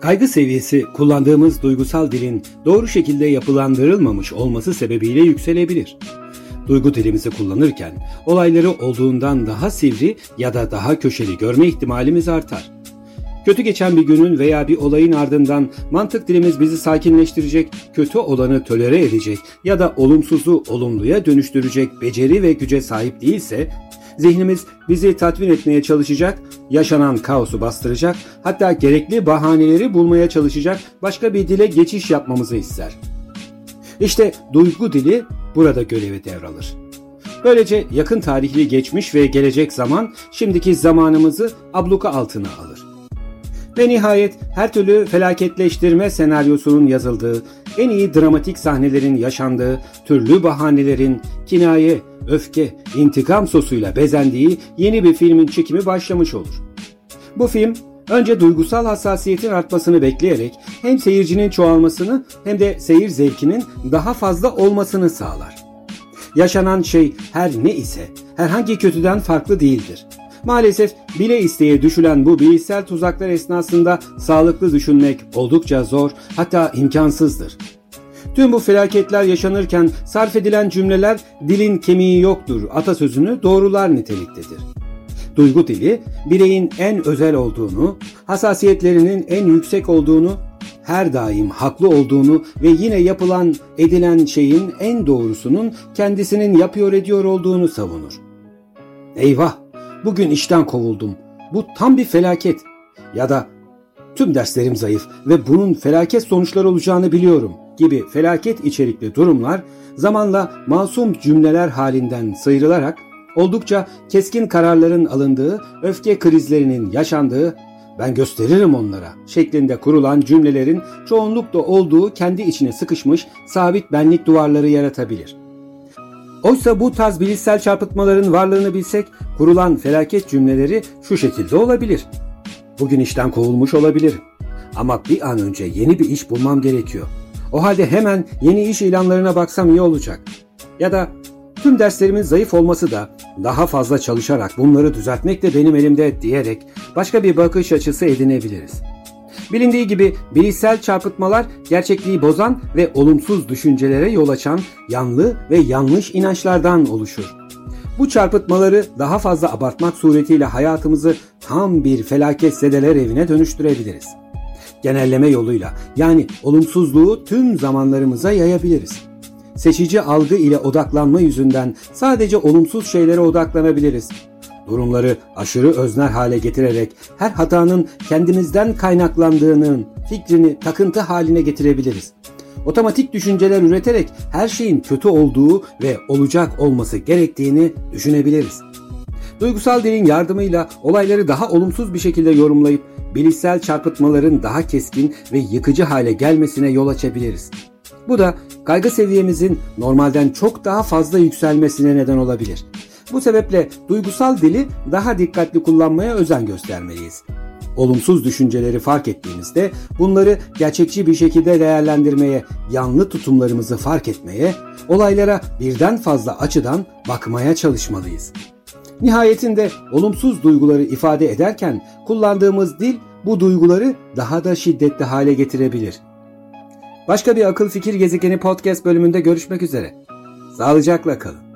Kaygı seviyesi kullandığımız duygusal dilin doğru şekilde yapılandırılmamış olması sebebiyle yükselebilir. Duygu dilimizi kullanırken olayları olduğundan daha sivri ya da daha köşeli görme ihtimalimiz artar. Kötü geçen bir günün veya bir olayın ardından mantık dilimiz bizi sakinleştirecek, kötü olanı tolere edecek ya da olumsuzu olumluya dönüştürecek beceri ve güce sahip değilse, zihnimiz bizi tatmin etmeye çalışacak, yaşanan kaosu bastıracak, hatta gerekli bahaneleri bulmaya çalışacak başka bir dile geçiş yapmamızı ister. İşte duygu dili burada görevi devralır. Böylece yakın tarihli geçmiş ve gelecek zaman şimdiki zamanımızı abluka altına alır. Ve nihayet her türlü felaketleştirme senaryosunun yazıldığı, en iyi dramatik sahnelerin yaşandığı, türlü bahanelerin, kinaye, öfke, intikam sosuyla bezendiği yeni bir filmin çekimi başlamış olur. Bu film önce duygusal hassasiyetin artmasını bekleyerek hem seyircinin çoğalmasını hem de seyir zevkinin daha fazla olmasını sağlar. Yaşanan şey her ne ise herhangi kötüden farklı değildir. Maalesef bile isteye düşülen bu bilişsel tuzaklar esnasında sağlıklı düşünmek oldukça zor hatta imkansızdır. Tüm bu felaketler yaşanırken sarf edilen cümleler dilin kemiği yoktur atasözünü doğrular niteliktedir. Duygu dili bireyin en özel olduğunu, hassasiyetlerinin en yüksek olduğunu, her daim haklı olduğunu ve yine yapılan edilen şeyin en doğrusunun kendisinin yapıyor ediyor olduğunu savunur. Eyvah bugün işten kovuldum. Bu tam bir felaket. Ya da tüm derslerim zayıf ve bunun felaket sonuçları olacağını biliyorum gibi felaket içerikli durumlar zamanla masum cümleler halinden sıyrılarak oldukça keskin kararların alındığı, öfke krizlerinin yaşandığı, ben gösteririm onlara şeklinde kurulan cümlelerin çoğunlukta olduğu kendi içine sıkışmış sabit benlik duvarları yaratabilir. Oysa bu tarz bilişsel çarpıtmaların varlığını bilsek kurulan felaket cümleleri şu şekilde olabilir. Bugün işten kovulmuş olabilirim. Ama bir an önce yeni bir iş bulmam gerekiyor. O halde hemen yeni iş ilanlarına baksam iyi olacak. Ya da tüm derslerimin zayıf olması da daha fazla çalışarak bunları düzeltmek de benim elimde diyerek başka bir bakış açısı edinebiliriz. Bilindiği gibi bilişsel çarpıtmalar gerçekliği bozan ve olumsuz düşüncelere yol açan yanlı ve yanlış inançlardan oluşur. Bu çarpıtmaları daha fazla abartmak suretiyle hayatımızı tam bir felaket zedeler evine dönüştürebiliriz. Genelleme yoluyla yani olumsuzluğu tüm zamanlarımıza yayabiliriz. Seçici algı ile odaklanma yüzünden sadece olumsuz şeylere odaklanabiliriz durumları aşırı özner hale getirerek her hatanın kendimizden kaynaklandığının fikrini takıntı haline getirebiliriz. Otomatik düşünceler üreterek her şeyin kötü olduğu ve olacak olması gerektiğini düşünebiliriz. Duygusal dilin yardımıyla olayları daha olumsuz bir şekilde yorumlayıp bilişsel çarpıtmaların daha keskin ve yıkıcı hale gelmesine yol açabiliriz. Bu da kaygı seviyemizin normalden çok daha fazla yükselmesine neden olabilir. Bu sebeple duygusal dili daha dikkatli kullanmaya özen göstermeliyiz. Olumsuz düşünceleri fark ettiğimizde bunları gerçekçi bir şekilde değerlendirmeye, yanlı tutumlarımızı fark etmeye, olaylara birden fazla açıdan bakmaya çalışmalıyız. Nihayetinde olumsuz duyguları ifade ederken kullandığımız dil bu duyguları daha da şiddetli hale getirebilir. Başka bir akıl fikir gezegeni podcast bölümünde görüşmek üzere. Sağlıcakla kalın.